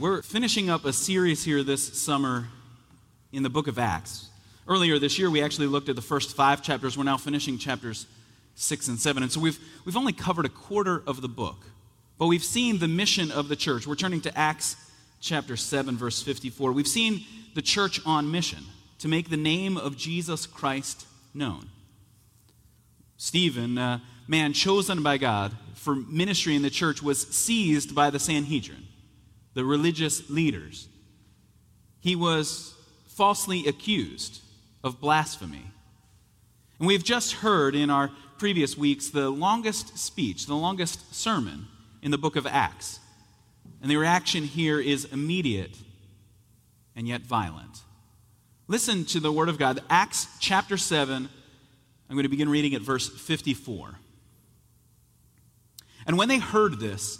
We're finishing up a series here this summer in the book of Acts. Earlier this year, we actually looked at the first five chapters. We're now finishing chapters six and seven. And so we've, we've only covered a quarter of the book, but we've seen the mission of the church. We're turning to Acts chapter 7, verse 54. We've seen the church on mission to make the name of Jesus Christ known. Stephen, a man chosen by God for ministry in the church, was seized by the Sanhedrin the religious leaders. He was falsely accused of blasphemy. And we've just heard in our previous weeks the longest speech, the longest sermon in the book of Acts. And the reaction here is immediate and yet violent. Listen to the word of God. Acts chapter 7, I'm going to begin reading at verse 54. And when they heard this,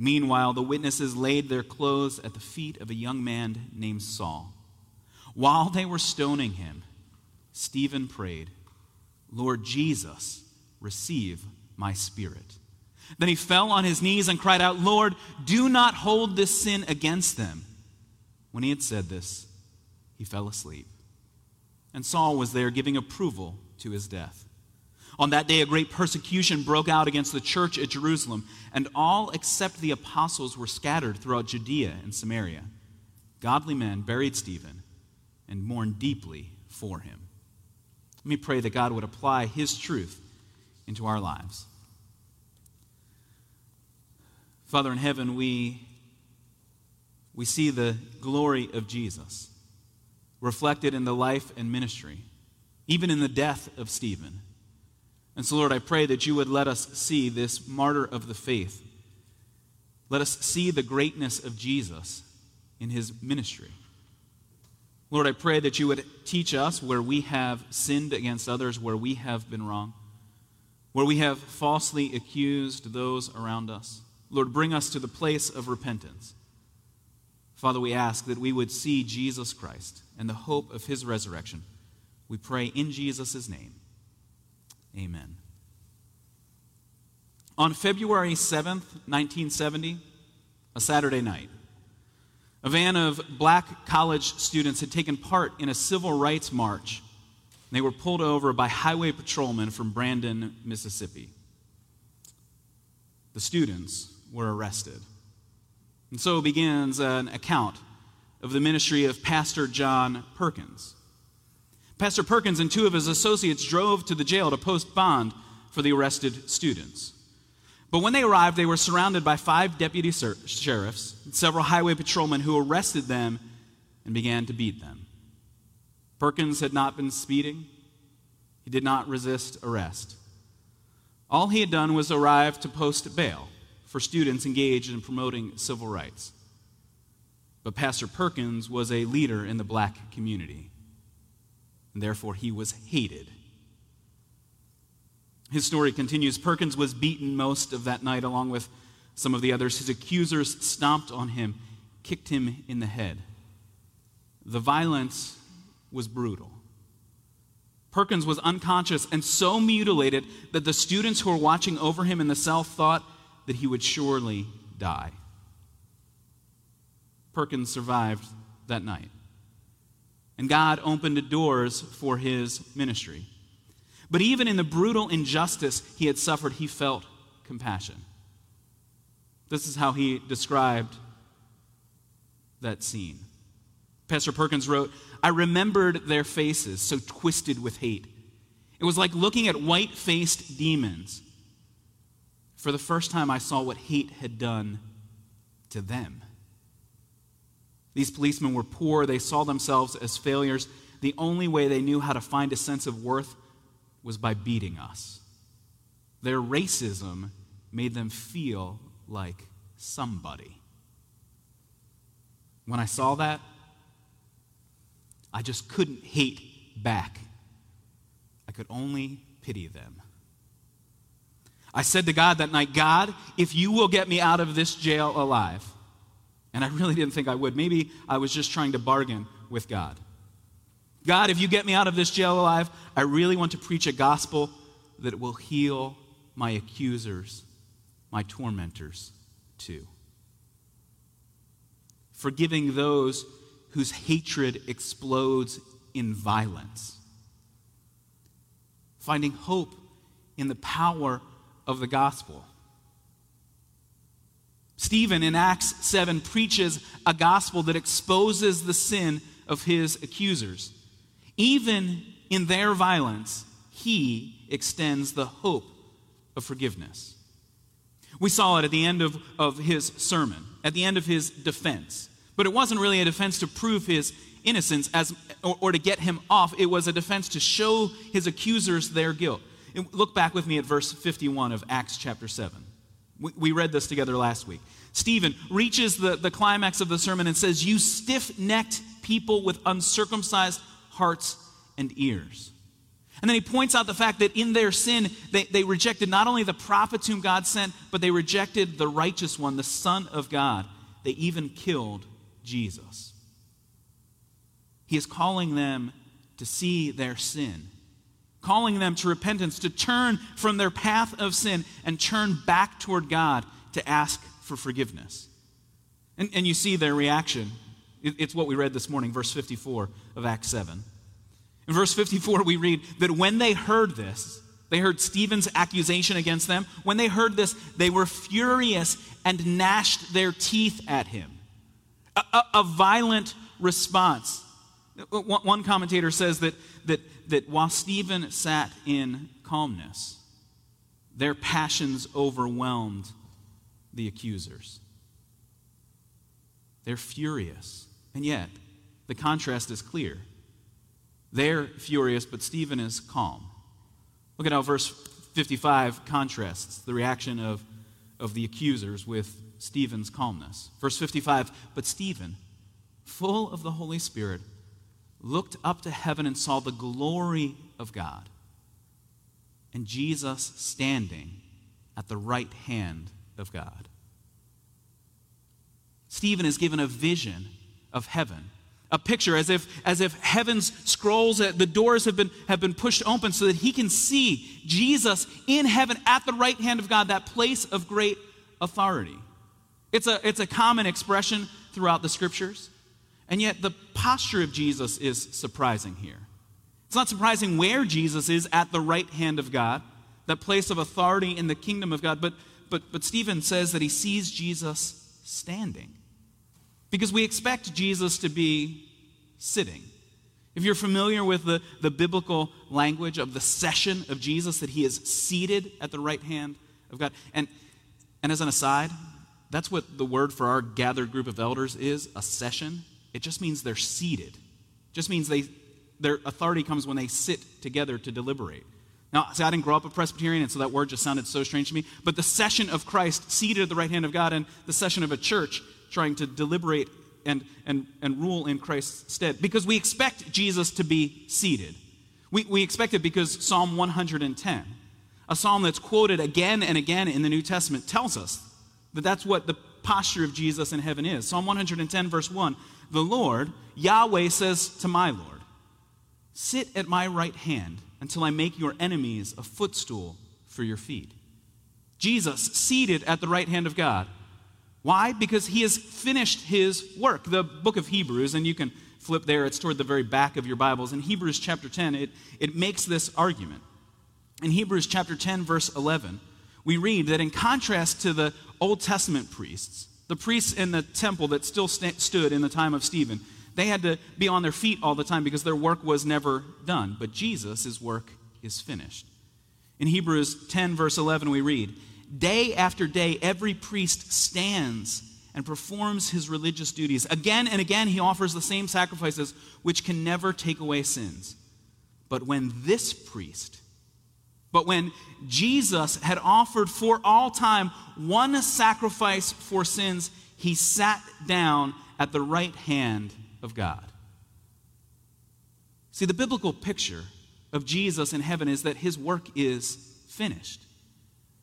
Meanwhile, the witnesses laid their clothes at the feet of a young man named Saul. While they were stoning him, Stephen prayed, Lord Jesus, receive my spirit. Then he fell on his knees and cried out, Lord, do not hold this sin against them. When he had said this, he fell asleep. And Saul was there giving approval to his death. On that day, a great persecution broke out against the church at Jerusalem, and all except the apostles were scattered throughout Judea and Samaria. Godly men buried Stephen and mourned deeply for him. Let me pray that God would apply his truth into our lives. Father in heaven, we, we see the glory of Jesus reflected in the life and ministry, even in the death of Stephen. And so, Lord, I pray that you would let us see this martyr of the faith. Let us see the greatness of Jesus in his ministry. Lord, I pray that you would teach us where we have sinned against others, where we have been wrong, where we have falsely accused those around us. Lord, bring us to the place of repentance. Father, we ask that we would see Jesus Christ and the hope of his resurrection. We pray in Jesus' name. Amen. On February 7th, 1970, a Saturday night, a van of black college students had taken part in a civil rights march. They were pulled over by highway patrolmen from Brandon, Mississippi. The students were arrested. And so begins an account of the ministry of Pastor John Perkins. Pastor Perkins and two of his associates drove to the jail to post bond for the arrested students. But when they arrived, they were surrounded by five deputy ser- sheriffs and several highway patrolmen who arrested them and began to beat them. Perkins had not been speeding, he did not resist arrest. All he had done was arrive to post bail for students engaged in promoting civil rights. But Pastor Perkins was a leader in the black community and therefore he was hated. His story continues Perkins was beaten most of that night, along with some of the others. His accusers stomped on him, kicked him in the head. The violence was brutal. Perkins was unconscious and so mutilated that the students who were watching over him in the cell thought that he would surely die. Perkins survived that night and God opened the doors for his ministry. But even in the brutal injustice he had suffered, he felt compassion. This is how he described that scene. Pastor Perkins wrote, I remembered their faces so twisted with hate. It was like looking at white faced demons. For the first time, I saw what hate had done to them. These policemen were poor, they saw themselves as failures. The only way they knew how to find a sense of worth was by beating us. Their racism made them feel like somebody. when I saw that, I just couldn't hate back. I could only pity them. I said to God that night, God, if you will get me out of this jail alive, and I really didn't think I would. Maybe I was just trying to bargain with God. God, if you get me out of this jail alive, I really want to preach a gospel that will heal my accusers, my tormentors, too. Forgiving those whose hatred explodes in violence. Finding hope in the power of the gospel. Stephen in Acts 7 preaches a gospel that exposes the sin of his accusers. Even in their violence, he extends the hope of forgiveness. We saw it at the end of, of his sermon, at the end of his defense. But it wasn't really a defense to prove his innocence as, or, or to get him off, it was a defense to show his accusers their guilt. Look back with me at verse 51 of Acts chapter 7. We, we read this together last week. Stephen reaches the, the climax of the sermon and says, You stiff necked people with uncircumcised hearts and ears. And then he points out the fact that in their sin, they, they rejected not only the prophets whom God sent, but they rejected the righteous one, the Son of God. They even killed Jesus. He is calling them to see their sin, calling them to repentance, to turn from their path of sin and turn back toward God to ask for forgiveness. And, and you see their reaction. It, it's what we read this morning, verse 54 of Acts 7. In verse 54, we read that when they heard this, they heard Stephen's accusation against them. When they heard this, they were furious and gnashed their teeth at him. A, a, a violent response. One commentator says that, that, that while Stephen sat in calmness, their passions overwhelmed the accusers. They're furious. And yet, the contrast is clear. They're furious, but Stephen is calm. Look at how verse 55 contrasts the reaction of, of the accusers with Stephen's calmness. Verse 55 But Stephen, full of the Holy Spirit, looked up to heaven and saw the glory of God and Jesus standing at the right hand of God. Stephen is given a vision of heaven a picture as if as if heaven's scrolls the doors have been have been pushed open so that he can see jesus in heaven at the right hand of god that place of great authority it's a it's a common expression throughout the scriptures and yet the posture of jesus is surprising here it's not surprising where jesus is at the right hand of god that place of authority in the kingdom of god but but but stephen says that he sees jesus standing because we expect Jesus to be sitting. If you're familiar with the, the biblical language of the session of Jesus, that he is seated at the right hand of God. And, and as an aside, that's what the word for our gathered group of elders is a session. It just means they're seated. It just means they, their authority comes when they sit together to deliberate. Now, see, I didn't grow up a Presbyterian, and so that word just sounded so strange to me. But the session of Christ seated at the right hand of God and the session of a church trying to deliberate and, and, and rule in Christ's stead. Because we expect Jesus to be seated. We, we expect it because Psalm 110, a psalm that's quoted again and again in the New Testament, tells us that that's what the posture of Jesus in heaven is. Psalm 110, verse 1 The Lord, Yahweh, says to my Lord, Sit at my right hand until I make your enemies a footstool for your feet. Jesus, seated at the right hand of God, why? Because he has finished his work. The book of Hebrews, and you can flip there, it's toward the very back of your Bibles. In Hebrews chapter 10, it, it makes this argument. In Hebrews chapter 10, verse 11, we read that in contrast to the Old Testament priests, the priests in the temple that still st- stood in the time of Stephen, they had to be on their feet all the time because their work was never done. But Jesus, his work is finished. In Hebrews 10, verse 11, we read, Day after day, every priest stands and performs his religious duties. Again and again, he offers the same sacrifices, which can never take away sins. But when this priest, but when Jesus had offered for all time one sacrifice for sins, he sat down at the right hand of God. See, the biblical picture of Jesus in heaven is that his work is finished.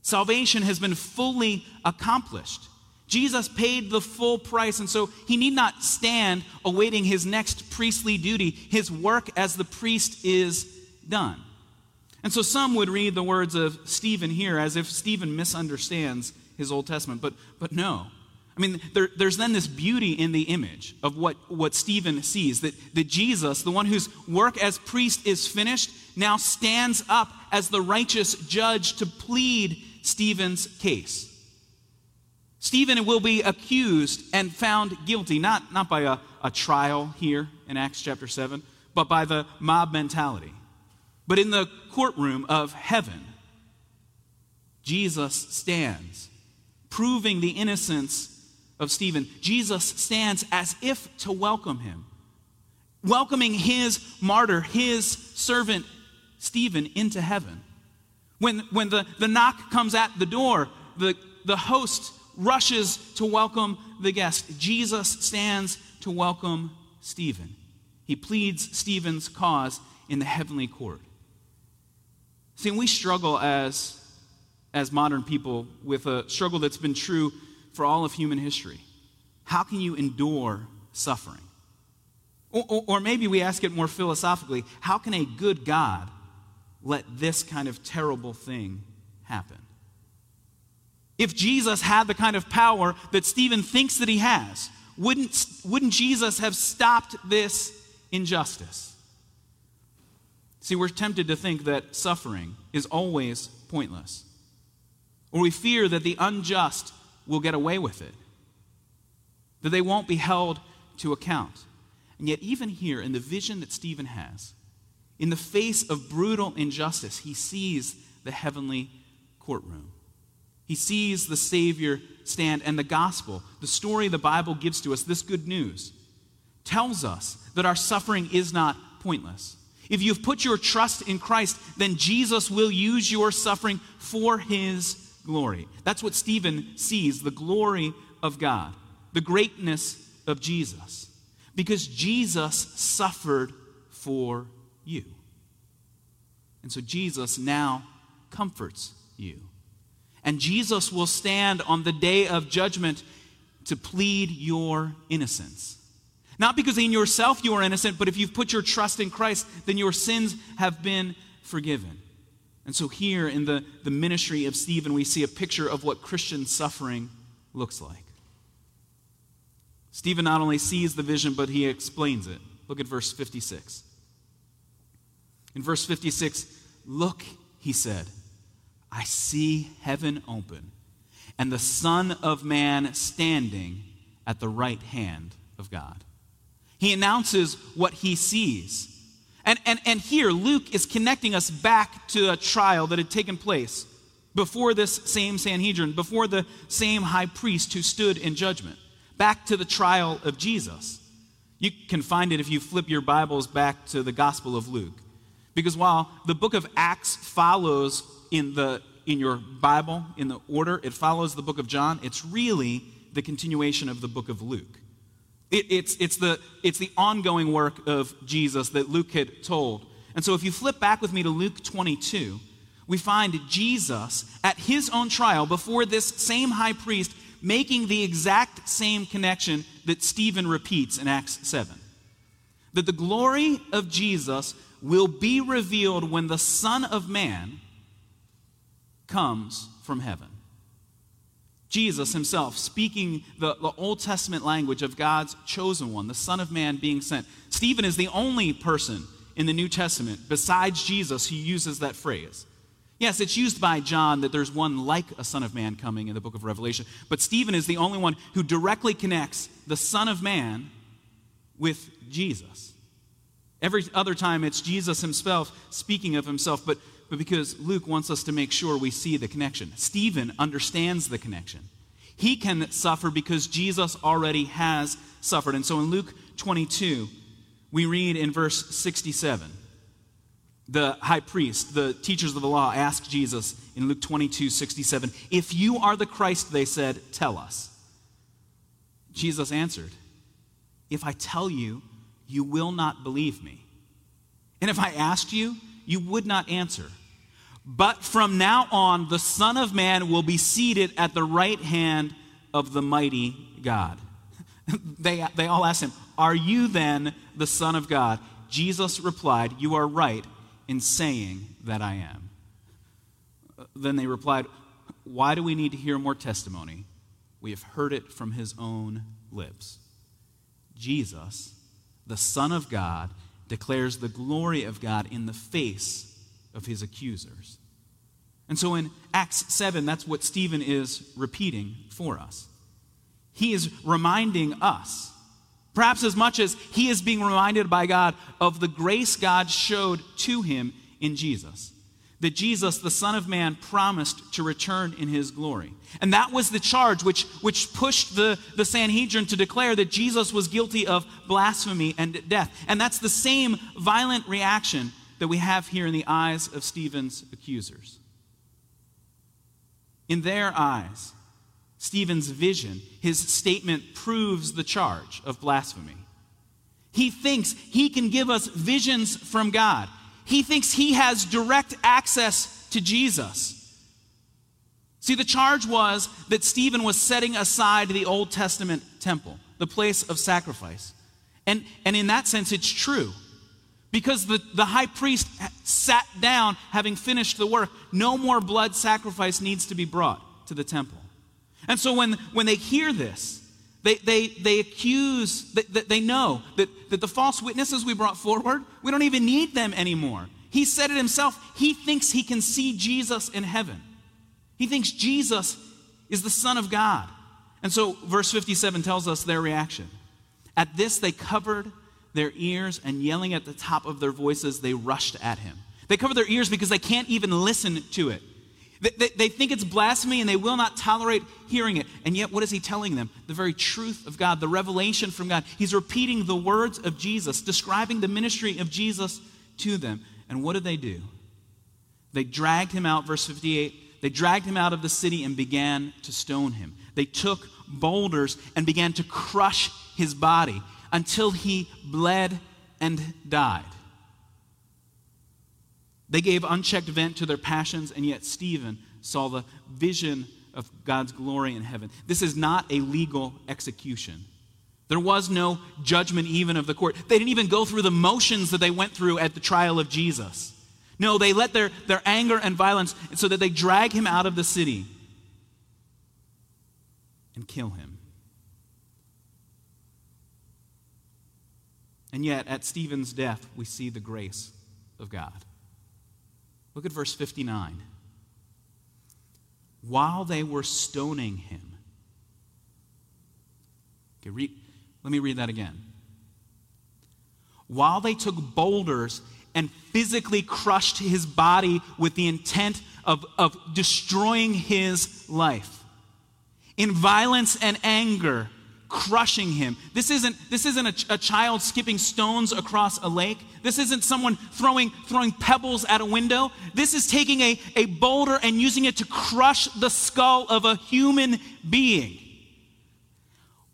Salvation has been fully accomplished. Jesus paid the full price, and so he need not stand awaiting his next priestly duty. His work as the priest is done. And so some would read the words of Stephen here as if Stephen misunderstands his Old Testament, but, but no. I mean, there, there's then this beauty in the image of what, what Stephen sees that, that Jesus, the one whose work as priest is finished, now stands up as the righteous judge to plead Stephen's case. Stephen will be accused and found guilty, not, not by a, a trial here in Acts chapter 7, but by the mob mentality. But in the courtroom of heaven, Jesus stands, proving the innocence of Stephen. Jesus stands as if to welcome him, welcoming his martyr, his servant Stephen into heaven. When, when the, the knock comes at the door, the, the host rushes to welcome the guest. Jesus stands to welcome Stephen. He pleads Stephen's cause in the heavenly court. See, we struggle as, as modern people with a struggle that's been true for all of human history. How can you endure suffering? Or, or, or, maybe we ask it more philosophically how can a good God let this kind of terrible thing happen? If Jesus had the kind of power that Stephen thinks that he has, wouldn't, wouldn't Jesus have stopped this injustice? See, we're tempted to think that suffering is always pointless, or we fear that the unjust will get away with it, that they won't be held to account. And yet, even here, in the vision that Stephen has, in the face of brutal injustice, he sees the heavenly courtroom. He sees the Savior stand, and the gospel, the story the Bible gives to us, this good news, tells us that our suffering is not pointless. If you've put your trust in Christ, then Jesus will use your suffering for his glory. That's what Stephen sees the glory of God, the greatness of Jesus. Because Jesus suffered for you. And so Jesus now comforts you. And Jesus will stand on the day of judgment to plead your innocence. Not because in yourself you are innocent, but if you've put your trust in Christ, then your sins have been forgiven. And so, here in the, the ministry of Stephen, we see a picture of what Christian suffering looks like. Stephen not only sees the vision, but he explains it. Look at verse 56. In verse 56, look, he said, I see heaven open and the Son of Man standing at the right hand of God. He announces what he sees. And, and, and here, Luke is connecting us back to a trial that had taken place before this same Sanhedrin, before the same high priest who stood in judgment, back to the trial of Jesus. You can find it if you flip your Bibles back to the Gospel of Luke. Because while the book of Acts follows in, the, in your Bible, in the order, it follows the book of John, it's really the continuation of the book of Luke. It, it's, it's, the, it's the ongoing work of Jesus that Luke had told. And so if you flip back with me to Luke 22, we find Jesus at his own trial before this same high priest making the exact same connection that Stephen repeats in Acts 7. That the glory of Jesus will be revealed when the Son of Man comes from heaven. Jesus himself speaking the, the Old Testament language of God's chosen one, the Son of Man being sent. Stephen is the only person in the New Testament besides Jesus who uses that phrase. Yes, it's used by John that there's one like a Son of Man coming in the book of Revelation, but Stephen is the only one who directly connects the Son of Man with Jesus. Every other time it's Jesus himself speaking of himself, but but because Luke wants us to make sure we see the connection. Stephen understands the connection. He can suffer because Jesus already has suffered. And so in Luke 22, we read in verse 67, the high priest, the teachers of the law, asked Jesus in Luke 22, 67, If you are the Christ, they said, tell us. Jesus answered, If I tell you, you will not believe me. And if I asked you, you would not answer. But from now on, the Son of Man will be seated at the right hand of the mighty God. they, they all asked him, Are you then the Son of God? Jesus replied, You are right in saying that I am. Then they replied, Why do we need to hear more testimony? We have heard it from his own lips. Jesus, the Son of God, declares the glory of God in the face of his accusers. And so in Acts 7, that's what Stephen is repeating for us. He is reminding us, perhaps as much as he is being reminded by God of the grace God showed to him in Jesus. That Jesus, the Son of Man, promised to return in his glory. And that was the charge which, which pushed the, the Sanhedrin to declare that Jesus was guilty of blasphemy and death. And that's the same violent reaction that we have here in the eyes of Stephen's accusers. In their eyes, Stephen's vision, his statement proves the charge of blasphemy. He thinks he can give us visions from God. He thinks he has direct access to Jesus. See, the charge was that Stephen was setting aside the Old Testament temple, the place of sacrifice. And, and in that sense, it's true. Because the, the high priest sat down having finished the work, no more blood sacrifice needs to be brought to the temple. And so when, when they hear this, they, they, they accuse, they, they know that, that the false witnesses we brought forward, we don't even need them anymore. He said it himself. He thinks he can see Jesus in heaven. He thinks Jesus is the Son of God. And so verse 57 tells us their reaction. At this, they covered their ears and yelling at the top of their voices, they rushed at him. They cover their ears because they can't even listen to it. They, they, they, think it's blasphemy and they will not tolerate hearing it. And yet, what is he telling them? The very truth of God, the revelation from God. He's repeating the words of Jesus, describing the ministry of Jesus to them. And what did they do? They dragged him out, verse 58. They dragged him out of the city and began to stone him. They took boulders and began to crush his body until he bled and died. They gave unchecked vent to their passions, and yet Stephen saw the vision of God's glory in heaven. This is not a legal execution. There was no judgment even of the court. They didn't even go through the motions that they went through at the trial of Jesus. No, they let their, their anger and violence so that they drag him out of the city and kill him. And yet, at Stephen's death, we see the grace of God. Look at verse 59. While they were stoning him, okay, read, let me read that again. While they took boulders and physically crushed his body with the intent of, of destroying his life, in violence and anger, crushing him. This isn't, this isn't a, a, child skipping stones across a lake. This isn't someone throwing, throwing pebbles at a window. This is taking a, a boulder and using it to crush the skull of a human being.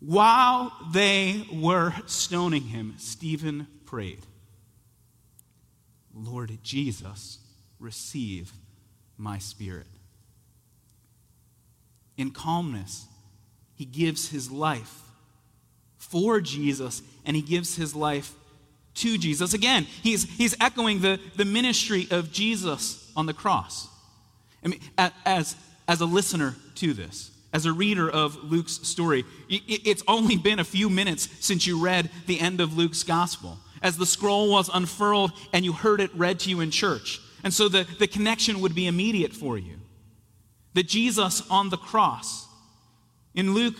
While they were stoning him, Stephen prayed, Lord Jesus, receive my spirit. In calmness, he gives his life for Jesus and he gives his life to Jesus. Again, he's, he's echoing the, the ministry of Jesus on the cross. I mean, as, as a listener to this, as a reader of Luke's story, it's only been a few minutes since you read the end of Luke's gospel, as the scroll was unfurled and you heard it read to you in church. And so the, the connection would be immediate for you. That Jesus on the cross, in Luke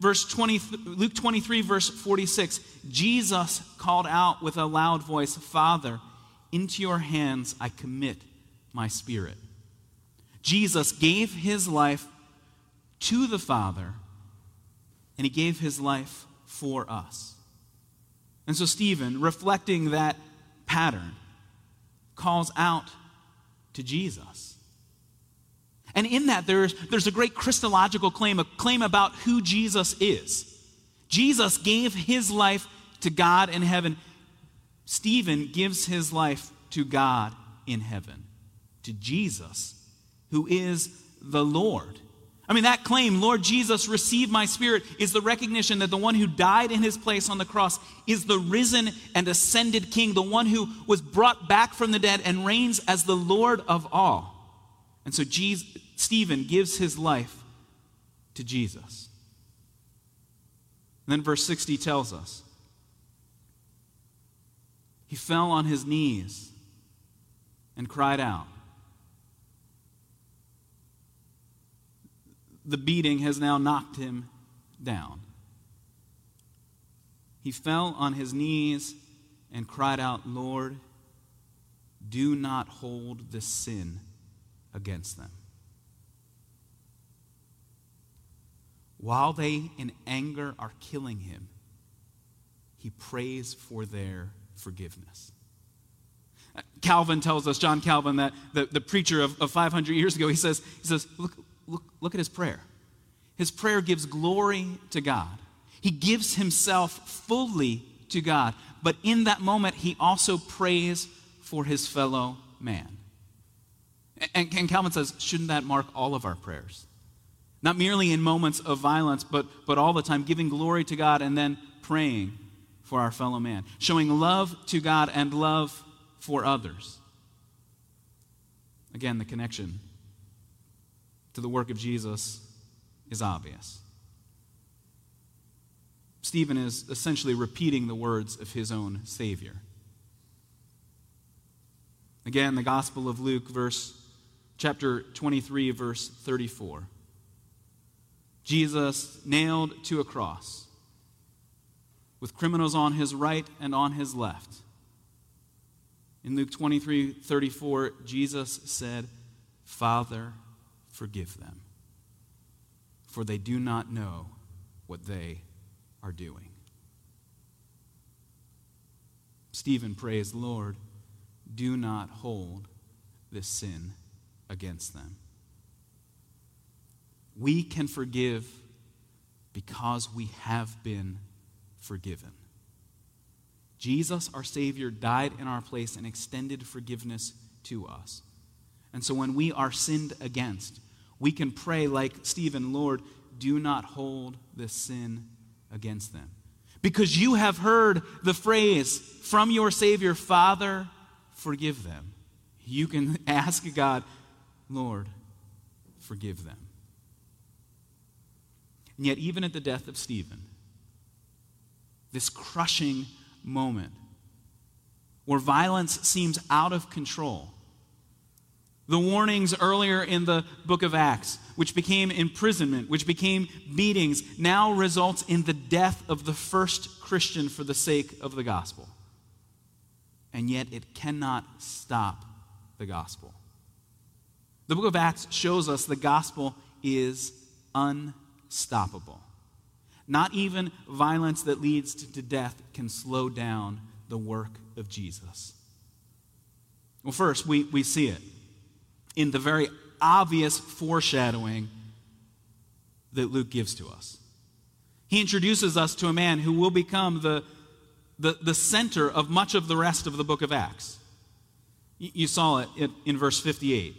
verse 20, Luke 23, verse 46, Jesus called out with a loud voice, Father, into your hands I commit my spirit. Jesus gave his life to the Father, and he gave his life for us. And so, Stephen, reflecting that pattern, calls out to Jesus. And in that, there's, there's a great Christological claim, a claim about who Jesus is. Jesus gave his life to God in heaven. Stephen gives his life to God in heaven, to Jesus, who is the Lord. I mean, that claim, Lord Jesus, receive my spirit, is the recognition that the one who died in his place on the cross is the risen and ascended king, the one who was brought back from the dead and reigns as the Lord of all. And so Jesus, Stephen gives his life to Jesus. And then verse 60 tells us he fell on his knees and cried out. the beating has now knocked him down. He fell on his knees and cried out, Lord, do not hold this sin against them. While they in anger are killing him, he prays for their forgiveness. Uh, Calvin tells us, John Calvin, that the, the preacher of, of 500 years ago, he says, he says look, look, look at his prayer. His prayer gives glory to God. He gives himself fully to God. But in that moment, he also prays for his fellow man. And, and Calvin says, shouldn't that mark all of our prayers? Not merely in moments of violence, but, but all the time, giving glory to God and then praying for our fellow man, showing love to God and love for others. Again, the connection to the work of Jesus is obvious. Stephen is essentially repeating the words of his own Savior. Again, the Gospel of Luke, verse chapter 23, verse 34. Jesus nailed to a cross with criminals on his right and on his left. In Luke 23 34, Jesus said, Father, forgive them, for they do not know what they are doing. Stephen prays, Lord, do not hold this sin against them. We can forgive because we have been forgiven. Jesus, our Savior, died in our place and extended forgiveness to us. And so when we are sinned against, we can pray like Stephen, Lord, do not hold this sin against them. Because you have heard the phrase from your Savior, Father, forgive them. You can ask God, Lord, forgive them. And yet, even at the death of Stephen, this crushing moment where violence seems out of control, the warnings earlier in the book of Acts, which became imprisonment, which became beatings, now results in the death of the first Christian for the sake of the gospel. And yet it cannot stop the gospel. The book of Acts shows us the gospel is unstoppable. Not even violence that leads to death can slow down the work of Jesus. Well, first, we, we see it in the very obvious foreshadowing that Luke gives to us. He introduces us to a man who will become the, the, the center of much of the rest of the book of Acts. You saw it in, in verse 58,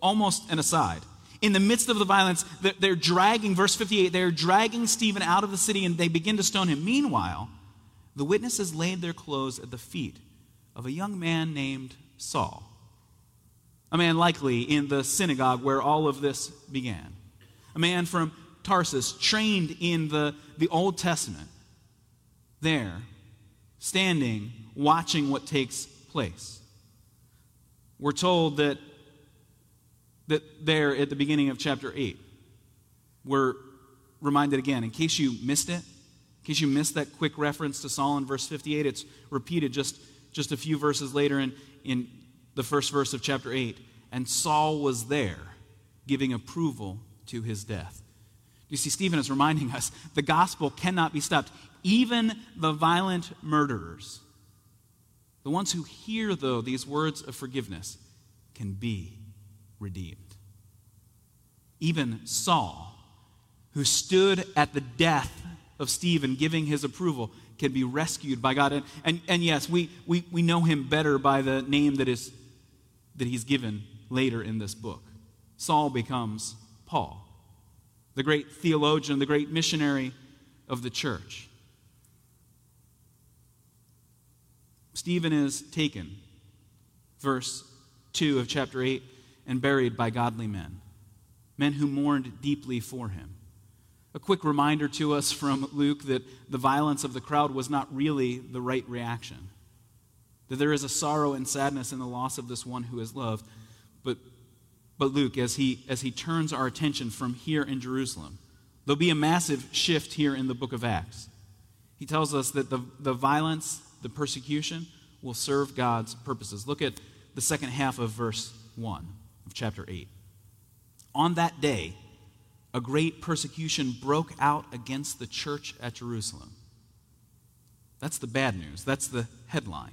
almost an aside. In the midst of the violence, they're dragging, verse 58, they're dragging Stephen out of the city and they begin to stone him. Meanwhile, the witnesses laid their clothes at the feet of a young man named Saul a man likely in the synagogue where all of this began, a man from Tarsus, trained in the, the Old Testament, there, standing, watching what takes place. We're told that, that there at the beginning of chapter 8, we're reminded again, in case you missed it, in case you missed that quick reference to Saul in verse 58, it's repeated just, just a few verses later in, in the first verse of chapter 8. And Saul was there, giving approval to his death. You see, Stephen is reminding us the gospel cannot be stopped. Even the violent murderers, the ones who hear, though, these words of forgiveness, can be redeemed. Even Saul, who stood at the death of Stephen giving his approval can be rescued by God. And, and, and yes, we, we, we know him better by the name that, is, that he's given later in this book. Saul becomes Paul, the great theologian, the great missionary of the church. Stephen is taken, verse 2 of chapter 8, and buried by godly men, men who mourned deeply for him. A quick reminder to us from Luke that the violence of the crowd was not really the right reaction. That there is a sorrow and sadness in the loss of this one who is loved. But, but Luke, as he, as he turns our attention from here in Jerusalem, there'll be a massive shift here in the book of Acts. He tells us that the, the violence, the persecution, will serve God's purposes. Look at the second half of verse 1 chapter 8. On that day, a great persecution broke out against the church at Jerusalem. That's the bad news. That's the headline.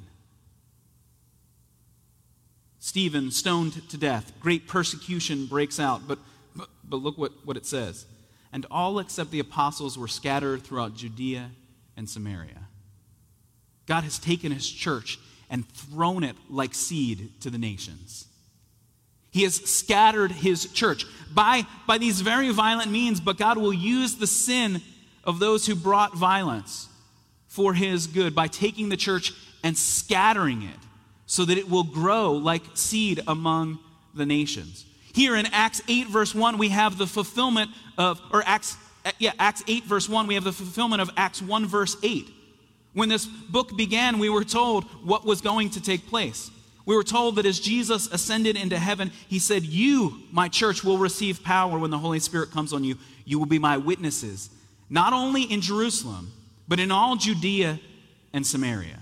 Stephen stoned to death. Great persecution breaks out. But, but, but look what, what it says. And all except the apostles were scattered throughout Judea and Samaria. God has taken his church and thrown it like seed to the nations. He has scattered his church by, by these very violent means, but God will use the sin of those who brought violence for his good by taking the church and scattering it so that it will grow like seed among the nations. Here in Acts 8, verse 1, we have the fulfillment of, or Acts, yeah, Acts 8, verse 1, we have the fulfillment of Acts 1, verse 8. When this book began, we were told what was going to take place. We were told that as Jesus ascended into heaven, he said, You, my church, will receive power when the Holy Spirit comes on you. You will be my witnesses, not only in Jerusalem, but in all Judea and Samaria.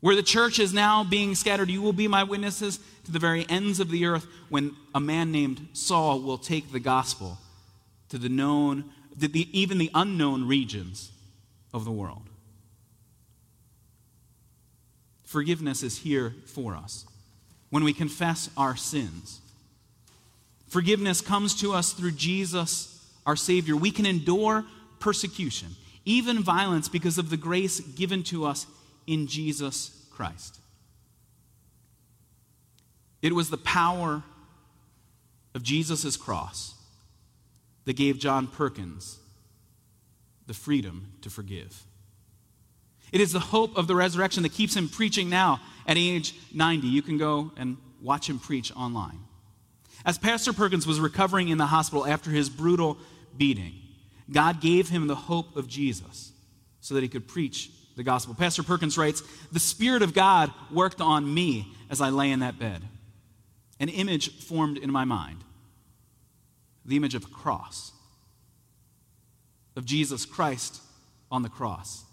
Where the church is now being scattered, you will be my witnesses to the very ends of the earth when a man named Saul will take the gospel to the known, to the, even the unknown regions of the world. Forgiveness is here for us when we confess our sins. Forgiveness comes to us through Jesus, our Savior. We can endure persecution, even violence, because of the grace given to us in Jesus Christ. It was the power of Jesus' cross that gave John Perkins the freedom to forgive. It is the hope of the resurrection that keeps him preaching now at age 90. You can go and watch him preach online. As Pastor Perkins was recovering in the hospital after his brutal beating, God gave him the hope of Jesus so that he could preach the gospel. Pastor Perkins writes The Spirit of God worked on me as I lay in that bed. An image formed in my mind the image of a cross, of Jesus Christ on the cross.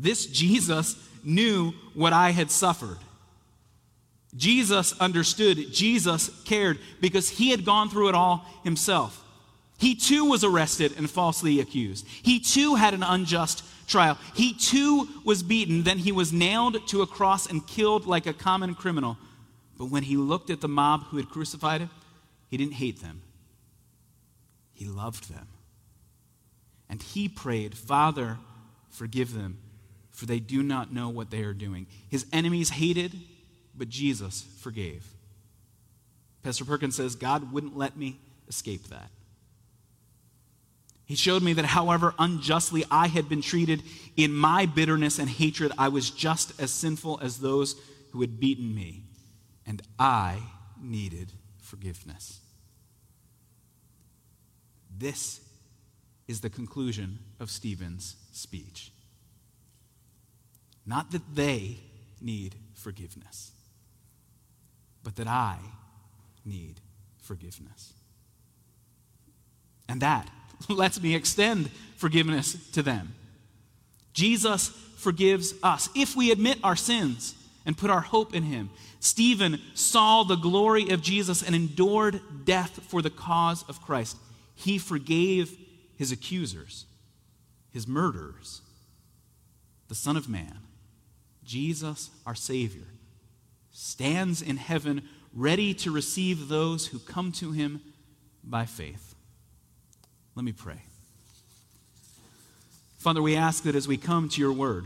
This Jesus knew what I had suffered. Jesus understood, Jesus cared because he had gone through it all himself. He too was arrested and falsely accused. He too had an unjust trial. He too was beaten. Then he was nailed to a cross and killed like a common criminal. But when he looked at the mob who had crucified him, he didn't hate them, he loved them. And he prayed, Father, forgive them for they do not know what they are doing. His enemies hated, but Jesus forgave. Pastor Perkins says, God wouldn't let me escape that. He showed me that however unjustly I had been treated, in my bitterness and hatred, I was just as sinful as those who had beaten me, and I needed forgiveness. This is the conclusion of Stephen's speech. Not that they need forgiveness, but that I need forgiveness. And that lets me extend forgiveness to them. Jesus forgives us if we admit our sins and put our hope in him. Stephen saw the glory of Jesus and endured death for the cause of Christ. He forgave his accusers, his murderers, the Son of Man Jesus, our Savior, stands in heaven ready to receive those who come to him by faith. Let me pray. Father, we ask that as we come to your word,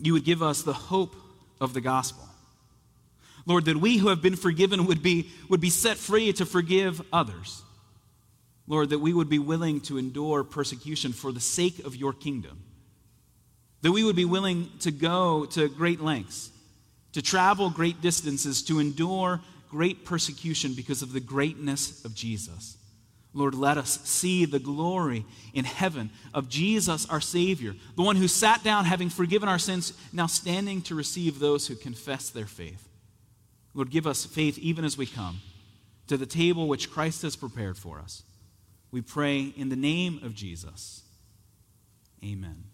you would give us the hope of the gospel. Lord, that we who have been forgiven would be, would be set free to forgive others. Lord, that we would be willing to endure persecution for the sake of your kingdom. That we would be willing to go to great lengths, to travel great distances, to endure great persecution because of the greatness of Jesus. Lord, let us see the glory in heaven of Jesus, our Savior, the one who sat down having forgiven our sins, now standing to receive those who confess their faith. Lord, give us faith even as we come to the table which Christ has prepared for us. We pray in the name of Jesus. Amen.